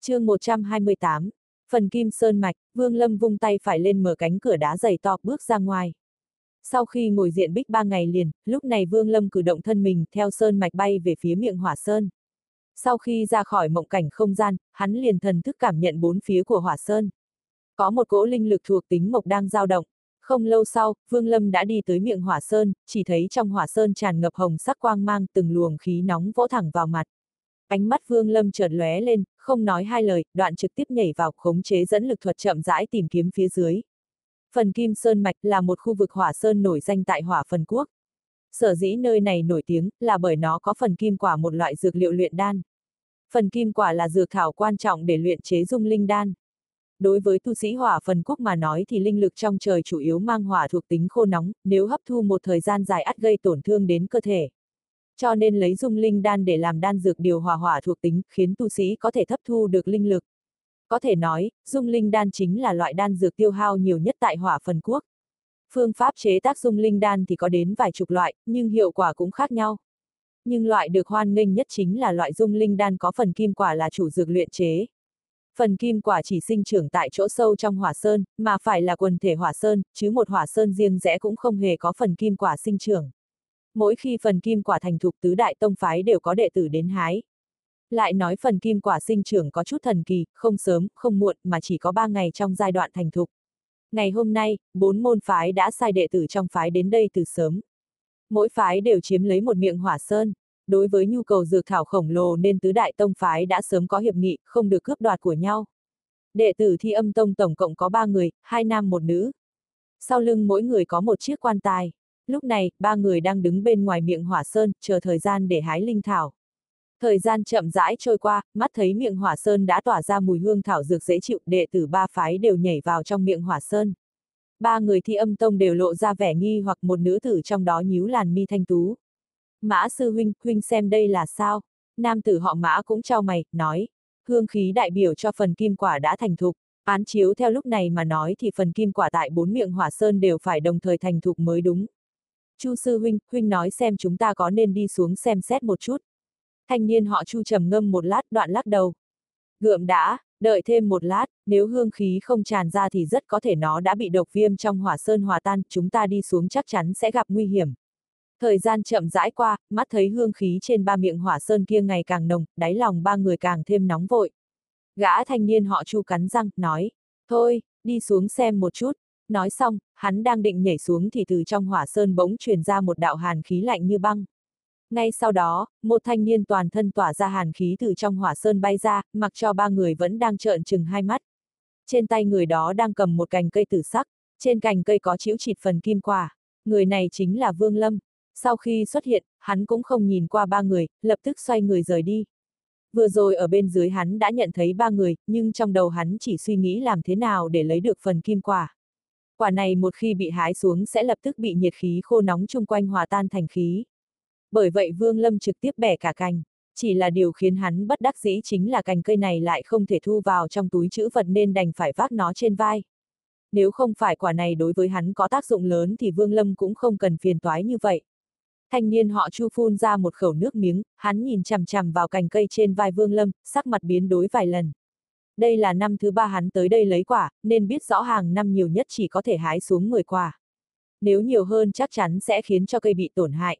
chương 128, phần kim sơn mạch, Vương Lâm vung tay phải lên mở cánh cửa đá dày to bước ra ngoài. Sau khi ngồi diện bích ba ngày liền, lúc này Vương Lâm cử động thân mình theo sơn mạch bay về phía miệng hỏa sơn. Sau khi ra khỏi mộng cảnh không gian, hắn liền thần thức cảm nhận bốn phía của hỏa sơn. Có một cỗ linh lực thuộc tính mộc đang dao động. Không lâu sau, Vương Lâm đã đi tới miệng hỏa sơn, chỉ thấy trong hỏa sơn tràn ngập hồng sắc quang mang từng luồng khí nóng vỗ thẳng vào mặt. Ánh mắt Vương Lâm chợt lóe lên, không nói hai lời, đoạn trực tiếp nhảy vào khống chế dẫn lực thuật chậm rãi tìm kiếm phía dưới. Phần Kim Sơn Mạch là một khu vực hỏa sơn nổi danh tại hỏa phần quốc. Sở dĩ nơi này nổi tiếng là bởi nó có phần kim quả một loại dược liệu luyện đan. Phần kim quả là dược thảo quan trọng để luyện chế dung linh đan. Đối với tu sĩ hỏa phần quốc mà nói thì linh lực trong trời chủ yếu mang hỏa thuộc tính khô nóng, nếu hấp thu một thời gian dài ắt gây tổn thương đến cơ thể. Cho nên lấy dung linh đan để làm đan dược điều hòa hỏa thuộc tính, khiến tu sĩ có thể thấp thu được linh lực. Có thể nói, dung linh đan chính là loại đan dược tiêu hao nhiều nhất tại hỏa phần quốc. Phương pháp chế tác dung linh đan thì có đến vài chục loại, nhưng hiệu quả cũng khác nhau. Nhưng loại được hoan nghênh nhất chính là loại dung linh đan có phần kim quả là chủ dược luyện chế. Phần kim quả chỉ sinh trưởng tại chỗ sâu trong hỏa sơn, mà phải là quần thể hỏa sơn, chứ một hỏa sơn riêng rẽ cũng không hề có phần kim quả sinh trưởng. Mỗi khi phần kim quả thành thục tứ đại tông phái đều có đệ tử đến hái. Lại nói phần kim quả sinh trưởng có chút thần kỳ, không sớm, không muộn, mà chỉ có ba ngày trong giai đoạn thành thục. Ngày hôm nay, bốn môn phái đã sai đệ tử trong phái đến đây từ sớm. Mỗi phái đều chiếm lấy một miệng hỏa sơn. Đối với nhu cầu dược thảo khổng lồ nên tứ đại tông phái đã sớm có hiệp nghị, không được cướp đoạt của nhau. Đệ tử thi âm tông tổng cộng có ba người, hai nam một nữ. Sau lưng mỗi người có một chiếc quan tài. Lúc này, ba người đang đứng bên ngoài miệng hỏa sơn, chờ thời gian để hái linh thảo. Thời gian chậm rãi trôi qua, mắt thấy miệng hỏa sơn đã tỏa ra mùi hương thảo dược dễ chịu, đệ tử ba phái đều nhảy vào trong miệng hỏa sơn. Ba người thi âm tông đều lộ ra vẻ nghi hoặc một nữ tử trong đó nhíu làn mi thanh tú. Mã sư huynh, huynh xem đây là sao? Nam tử họ mã cũng trao mày, nói. Hương khí đại biểu cho phần kim quả đã thành thục. Án chiếu theo lúc này mà nói thì phần kim quả tại bốn miệng hỏa sơn đều phải đồng thời thành thục mới đúng. Chu sư huynh, huynh nói xem chúng ta có nên đi xuống xem xét một chút. Thanh niên họ Chu trầm ngâm một lát đoạn lắc đầu. Gượm đã, đợi thêm một lát, nếu hương khí không tràn ra thì rất có thể nó đã bị độc viêm trong hỏa sơn hòa tan, chúng ta đi xuống chắc chắn sẽ gặp nguy hiểm. Thời gian chậm rãi qua, mắt thấy hương khí trên ba miệng hỏa sơn kia ngày càng nồng, đáy lòng ba người càng thêm nóng vội. Gã thanh niên họ Chu cắn răng, nói, thôi, đi xuống xem một chút. Nói xong, hắn đang định nhảy xuống thì từ trong hỏa sơn bỗng truyền ra một đạo hàn khí lạnh như băng. Ngay sau đó, một thanh niên toàn thân tỏa ra hàn khí từ trong hỏa sơn bay ra, mặc cho ba người vẫn đang trợn chừng hai mắt. Trên tay người đó đang cầm một cành cây tử sắc, trên cành cây có chiếu chịt phần kim quả. Người này chính là Vương Lâm. Sau khi xuất hiện, hắn cũng không nhìn qua ba người, lập tức xoay người rời đi. Vừa rồi ở bên dưới hắn đã nhận thấy ba người, nhưng trong đầu hắn chỉ suy nghĩ làm thế nào để lấy được phần kim quả. Quả này một khi bị hái xuống sẽ lập tức bị nhiệt khí khô nóng chung quanh hòa tan thành khí. Bởi vậy Vương Lâm trực tiếp bẻ cả cành. Chỉ là điều khiến hắn bất đắc dĩ chính là cành cây này lại không thể thu vào trong túi chữ vật nên đành phải vác nó trên vai. Nếu không phải quả này đối với hắn có tác dụng lớn thì Vương Lâm cũng không cần phiền toái như vậy. Thanh niên họ Chu phun ra một khẩu nước miếng, hắn nhìn chằm chằm vào cành cây trên vai Vương Lâm, sắc mặt biến đối vài lần. Đây là năm thứ ba hắn tới đây lấy quả, nên biết rõ hàng năm nhiều nhất chỉ có thể hái xuống 10 quả. Nếu nhiều hơn chắc chắn sẽ khiến cho cây bị tổn hại.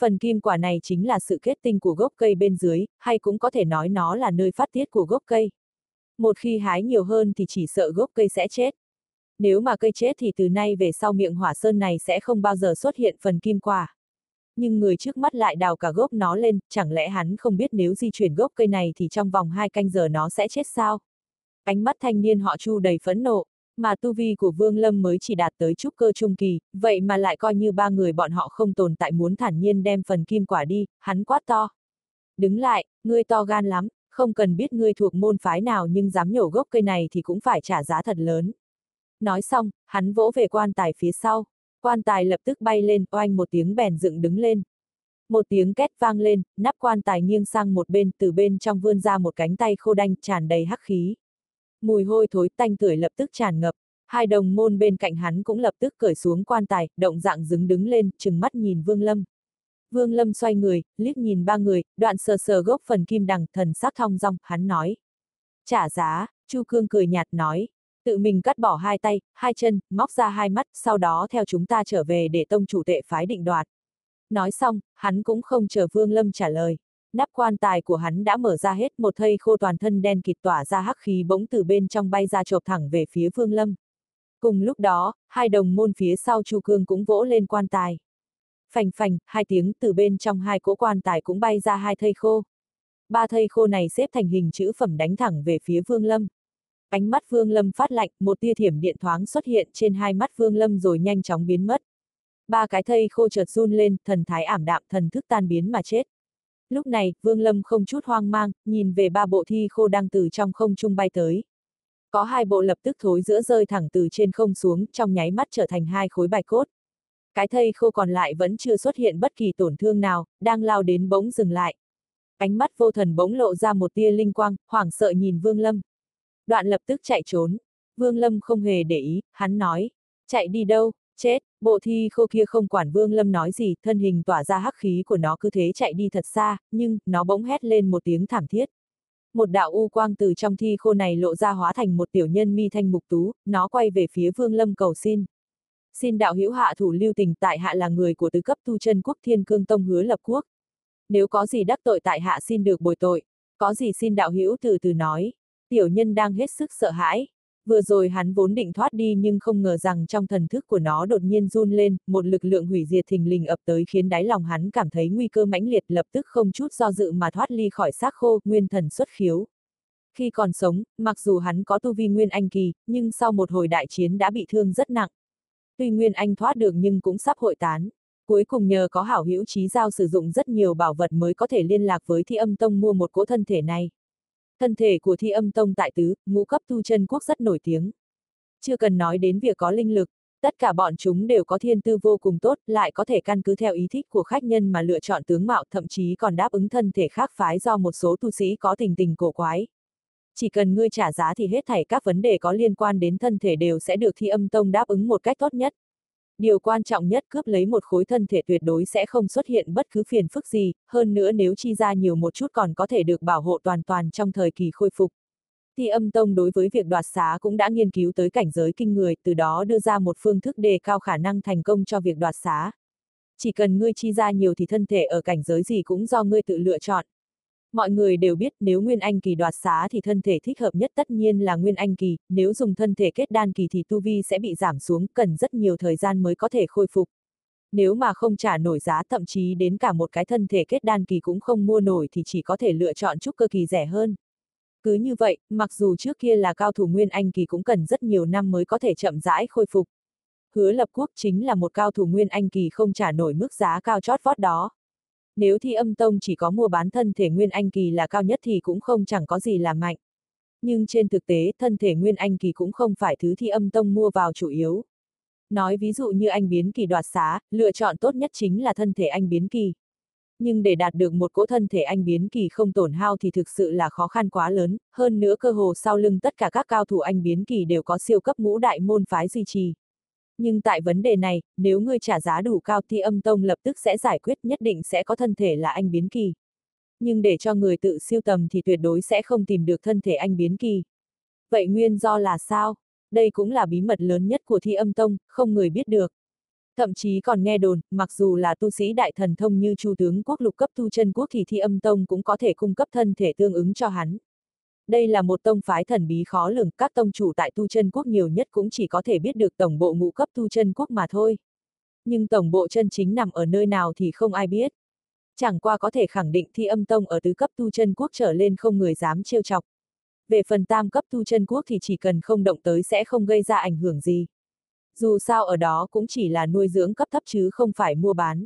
Phần kim quả này chính là sự kết tinh của gốc cây bên dưới, hay cũng có thể nói nó là nơi phát tiết của gốc cây. Một khi hái nhiều hơn thì chỉ sợ gốc cây sẽ chết. Nếu mà cây chết thì từ nay về sau miệng hỏa sơn này sẽ không bao giờ xuất hiện phần kim quả. Nhưng người trước mắt lại đào cả gốc nó lên, chẳng lẽ hắn không biết nếu di chuyển gốc cây này thì trong vòng hai canh giờ nó sẽ chết sao? Ánh mắt thanh niên họ Chu đầy phẫn nộ, mà tu vi của Vương Lâm mới chỉ đạt tới trúc cơ trung kỳ, vậy mà lại coi như ba người bọn họ không tồn tại muốn thản nhiên đem phần kim quả đi, hắn quát to. Đứng lại, ngươi to gan lắm, không cần biết ngươi thuộc môn phái nào nhưng dám nhổ gốc cây này thì cũng phải trả giá thật lớn. Nói xong, hắn vỗ về quan tài phía sau. Quan tài lập tức bay lên, oanh một tiếng bèn dựng đứng lên. Một tiếng két vang lên, nắp quan tài nghiêng sang một bên, từ bên trong vươn ra một cánh tay khô đanh, tràn đầy hắc khí. Mùi hôi thối tanh tưởi lập tức tràn ngập, hai đồng môn bên cạnh hắn cũng lập tức cởi xuống quan tài, động dạng dứng đứng lên, trừng mắt nhìn Vương Lâm. Vương Lâm xoay người, liếc nhìn ba người, đoạn sờ sờ gốc phần kim đằng, thần sắc thong dong, hắn nói. Trả giá, Chu Cương cười nhạt nói, tự mình cắt bỏ hai tay, hai chân, móc ra hai mắt, sau đó theo chúng ta trở về để tông chủ tệ phái định đoạt. Nói xong, hắn cũng không chờ Vương Lâm trả lời. Nắp quan tài của hắn đã mở ra hết một thây khô toàn thân đen kịt tỏa ra hắc khí bỗng từ bên trong bay ra chộp thẳng về phía Vương Lâm. Cùng lúc đó, hai đồng môn phía sau Chu Cương cũng vỗ lên quan tài. Phành phành, hai tiếng từ bên trong hai cỗ quan tài cũng bay ra hai thây khô. Ba thây khô này xếp thành hình chữ phẩm đánh thẳng về phía Vương Lâm. Ánh mắt Vương Lâm phát lạnh, một tia thiểm điện thoáng xuất hiện trên hai mắt Vương Lâm rồi nhanh chóng biến mất. Ba cái thây khô chợt run lên, thần thái ảm đạm, thần thức tan biến mà chết. Lúc này, Vương Lâm không chút hoang mang, nhìn về ba bộ thi khô đang từ trong không trung bay tới. Có hai bộ lập tức thối giữa rơi thẳng từ trên không xuống, trong nháy mắt trở thành hai khối bài cốt. Cái thây khô còn lại vẫn chưa xuất hiện bất kỳ tổn thương nào, đang lao đến bỗng dừng lại. Ánh mắt vô thần bỗng lộ ra một tia linh quang, hoảng sợ nhìn Vương Lâm. Đoạn lập tức chạy trốn. Vương Lâm không hề để ý, hắn nói. Chạy đi đâu, chết, bộ thi khô kia không quản Vương Lâm nói gì, thân hình tỏa ra hắc khí của nó cứ thế chạy đi thật xa, nhưng, nó bỗng hét lên một tiếng thảm thiết. Một đạo u quang từ trong thi khô này lộ ra hóa thành một tiểu nhân mi thanh mục tú, nó quay về phía Vương Lâm cầu xin. Xin đạo hữu hạ thủ lưu tình tại hạ là người của tứ cấp tu chân quốc thiên cương tông hứa lập quốc. Nếu có gì đắc tội tại hạ xin được bồi tội, có gì xin đạo hữu từ từ nói. Tiểu nhân đang hết sức sợ hãi. Vừa rồi hắn vốn định thoát đi nhưng không ngờ rằng trong thần thức của nó đột nhiên run lên, một lực lượng hủy diệt thình lình ập tới khiến đáy lòng hắn cảm thấy nguy cơ mãnh liệt lập tức không chút do dự mà thoát ly khỏi xác khô, nguyên thần xuất khiếu. Khi còn sống, mặc dù hắn có tu vi nguyên anh kỳ, nhưng sau một hồi đại chiến đã bị thương rất nặng. Tuy nguyên anh thoát được nhưng cũng sắp hội tán. Cuối cùng nhờ có hảo hữu trí giao sử dụng rất nhiều bảo vật mới có thể liên lạc với thi âm tông mua một cỗ thân thể này. Thân thể của thi âm tông tại tứ, ngũ cấp tu chân quốc rất nổi tiếng. Chưa cần nói đến việc có linh lực, tất cả bọn chúng đều có thiên tư vô cùng tốt, lại có thể căn cứ theo ý thích của khách nhân mà lựa chọn tướng mạo thậm chí còn đáp ứng thân thể khác phái do một số tu sĩ có tình tình cổ quái. Chỉ cần ngươi trả giá thì hết thảy các vấn đề có liên quan đến thân thể đều sẽ được thi âm tông đáp ứng một cách tốt nhất. Điều quan trọng nhất cướp lấy một khối thân thể tuyệt đối sẽ không xuất hiện bất cứ phiền phức gì, hơn nữa nếu chi ra nhiều một chút còn có thể được bảo hộ toàn toàn trong thời kỳ khôi phục. Thì âm tông đối với việc đoạt xá cũng đã nghiên cứu tới cảnh giới kinh người, từ đó đưa ra một phương thức đề cao khả năng thành công cho việc đoạt xá. Chỉ cần ngươi chi ra nhiều thì thân thể ở cảnh giới gì cũng do ngươi tự lựa chọn. Mọi người đều biết nếu Nguyên Anh kỳ đoạt xá thì thân thể thích hợp nhất tất nhiên là Nguyên Anh kỳ, nếu dùng thân thể kết đan kỳ thì tu vi sẽ bị giảm xuống, cần rất nhiều thời gian mới có thể khôi phục. Nếu mà không trả nổi giá thậm chí đến cả một cái thân thể kết đan kỳ cũng không mua nổi thì chỉ có thể lựa chọn trúc cơ kỳ rẻ hơn. Cứ như vậy, mặc dù trước kia là cao thủ Nguyên Anh kỳ cũng cần rất nhiều năm mới có thể chậm rãi khôi phục. Hứa lập quốc chính là một cao thủ Nguyên Anh kỳ không trả nổi mức giá cao chót vót đó. Nếu thi âm tông chỉ có mua bán thân thể Nguyên Anh Kỳ là cao nhất thì cũng không chẳng có gì là mạnh. Nhưng trên thực tế, thân thể Nguyên Anh Kỳ cũng không phải thứ thi âm tông mua vào chủ yếu. Nói ví dụ như anh biến kỳ đoạt xá, lựa chọn tốt nhất chính là thân thể anh biến kỳ. Nhưng để đạt được một cỗ thân thể anh biến kỳ không tổn hao thì thực sự là khó khăn quá lớn, hơn nữa cơ hồ sau lưng tất cả các cao thủ anh biến kỳ đều có siêu cấp ngũ đại môn phái duy trì. Nhưng tại vấn đề này, nếu ngươi trả giá đủ cao thì âm tông lập tức sẽ giải quyết nhất định sẽ có thân thể là anh biến kỳ. Nhưng để cho người tự siêu tầm thì tuyệt đối sẽ không tìm được thân thể anh biến kỳ. Vậy nguyên do là sao? Đây cũng là bí mật lớn nhất của thi âm tông, không người biết được. Thậm chí còn nghe đồn, mặc dù là tu sĩ đại thần thông như chu tướng quốc lục cấp tu chân quốc thì thi âm tông cũng có thể cung cấp thân thể tương ứng cho hắn. Đây là một tông phái thần bí khó lường, các tông chủ tại tu chân quốc nhiều nhất cũng chỉ có thể biết được tổng bộ ngũ cấp tu chân quốc mà thôi. Nhưng tổng bộ chân chính nằm ở nơi nào thì không ai biết. Chẳng qua có thể khẳng định thi âm tông ở tứ cấp tu chân quốc trở lên không người dám trêu chọc. Về phần tam cấp tu chân quốc thì chỉ cần không động tới sẽ không gây ra ảnh hưởng gì. Dù sao ở đó cũng chỉ là nuôi dưỡng cấp thấp chứ không phải mua bán.